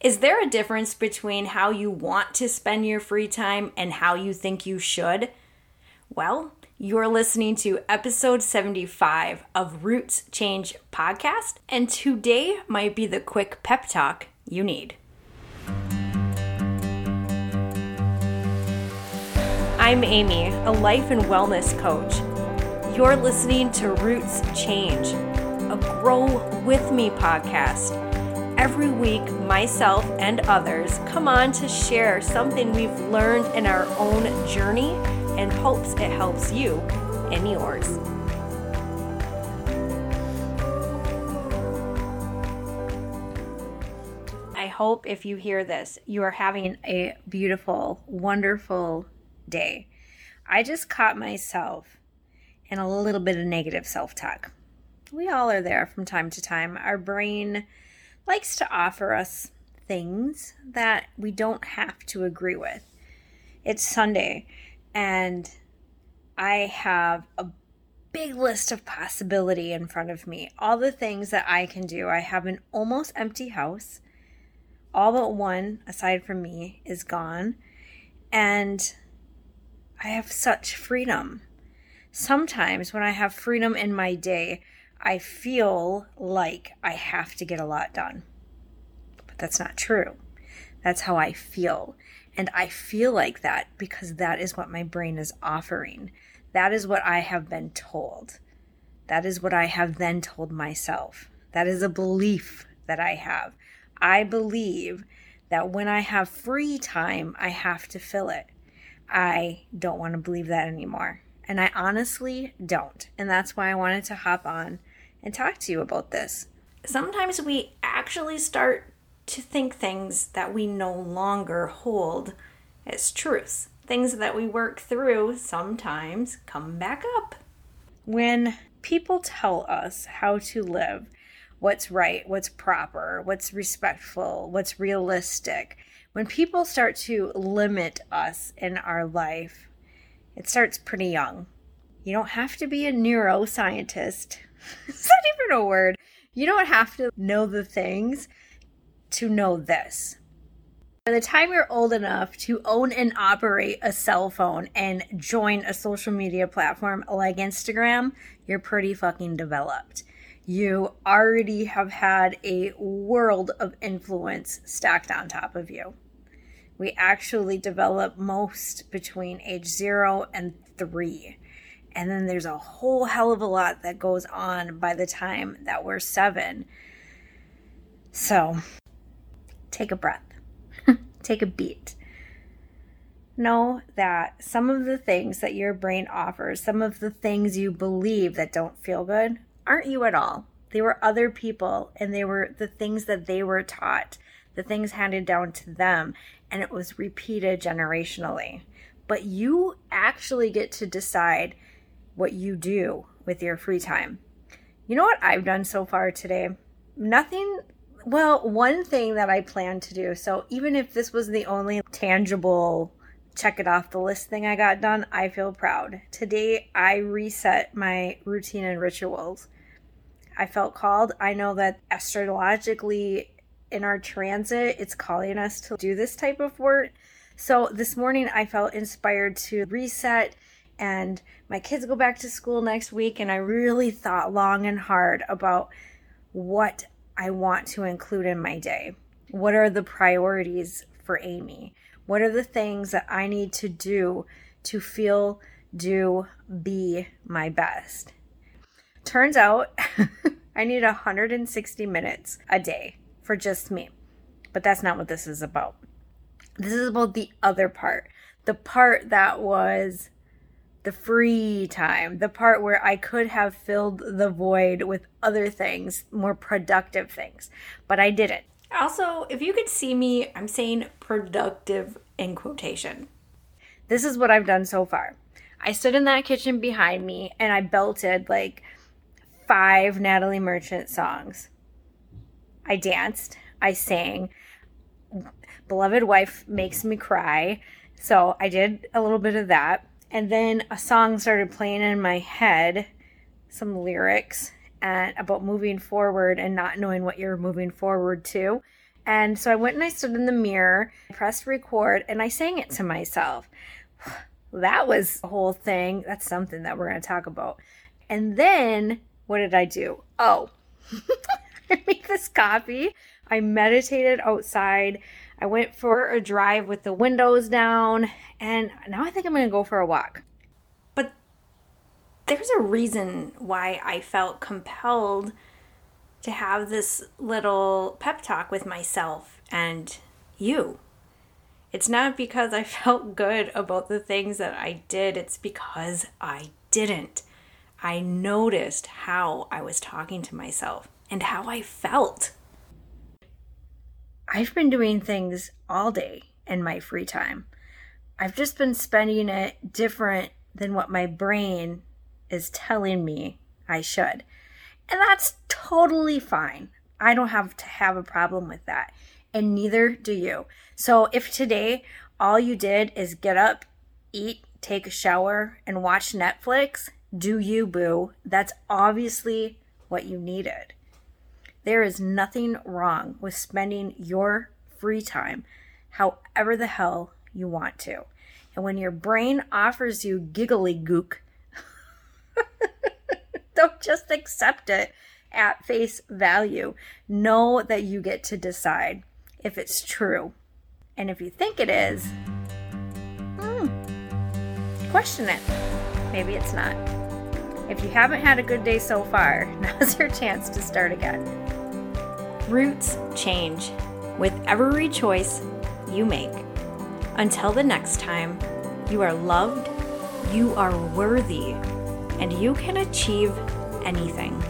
Is there a difference between how you want to spend your free time and how you think you should? Well, you're listening to episode 75 of Roots Change Podcast, and today might be the quick pep talk you need. I'm Amy, a life and wellness coach. You're listening to Roots Change, a Grow With Me podcast Every week, myself and others come on to share something we've learned in our own journey and hopes it helps you in yours. I hope if you hear this, you are having a beautiful, wonderful day. I just caught myself in a little bit of negative self talk. We all are there from time to time. Our brain likes to offer us things that we don't have to agree with. It's Sunday, and I have a big list of possibility in front of me. All the things that I can do. I have an almost empty house. All but one, aside from me, is gone. And I have such freedom. Sometimes when I have freedom in my day, I feel like I have to get a lot done. That's not true. That's how I feel. And I feel like that because that is what my brain is offering. That is what I have been told. That is what I have then told myself. That is a belief that I have. I believe that when I have free time, I have to fill it. I don't want to believe that anymore. And I honestly don't. And that's why I wanted to hop on and talk to you about this. Sometimes we actually start to think things that we no longer hold as truths. Things that we work through sometimes come back up. When people tell us how to live, what's right, what's proper, what's respectful, what's realistic, when people start to limit us in our life, it starts pretty young. You don't have to be a neuroscientist Is that even a word? You don't have to know the things to know this. By the time you're old enough to own and operate a cell phone and join a social media platform like Instagram, you're pretty fucking developed. You already have had a world of influence stacked on top of you. We actually develop most between age zero and three. And then there's a whole hell of a lot that goes on by the time that we're seven. So take a breath, take a beat. Know that some of the things that your brain offers, some of the things you believe that don't feel good, aren't you at all. They were other people and they were the things that they were taught, the things handed down to them, and it was repeated generationally. But you actually get to decide what you do with your free time. You know what I've done so far today? Nothing. Well, one thing that I plan to do. So even if this was the only tangible check it off the list thing I got done, I feel proud. Today I reset my routine and rituals. I felt called. I know that astrologically in our transit, it's calling us to do this type of work. So this morning I felt inspired to reset and my kids go back to school next week and I really thought long and hard about what I want to include in my day. What are the priorities for Amy? What are the things that I need to do to feel, do, be my best? Turns out I need 160 minutes a day for just me. But that's not what this is about. This is about the other part. The part that was the free time, the part where I could have filled the void with other things, more productive things, but I didn't. Also, if you could see me, I'm saying productive in quotation. This is what I've done so far. I stood in that kitchen behind me and I belted like five Natalie Merchant songs. I danced, I sang. Beloved Wife makes me cry. So I did a little bit of that and then a song started playing in my head some lyrics and about moving forward and not knowing what you're moving forward to And so I went and I stood in the mirror, pressed record, and I sang it to myself. That was a whole thing. That's something that we're going to talk about. And then what did I do? Oh, I made this coffee. I meditated outside. I went for a drive with the windows down. And now I think I'm to go for a walk. But there's a reason why I felt compelled to have this little pep talk with myself and you. It's not because I felt good about the things that I did, it's because I didn't. I noticed how I was talking to myself and how I felt. I've been doing things all day in my free time. I've just been spending it different than what my brain is telling me I should. And that's totally fine. I don't have to have a problem with that. And neither do you. So if today all you did is get up, eat, take a shower, and watch Netflix, do you, boo? That's obviously what you needed. There is nothing wrong with spending your free time however the hell you want to. And when your brain offers you giggly gook, don't just accept it at face value. Know that you get to decide if it's true. And if you think it is, hmm, question it. Maybe it's not. If you haven't had a good day so far, now's your chance to start again. Roots change with every choice you make. Until the next time, you are loved, you are worthy, and you can achieve anything.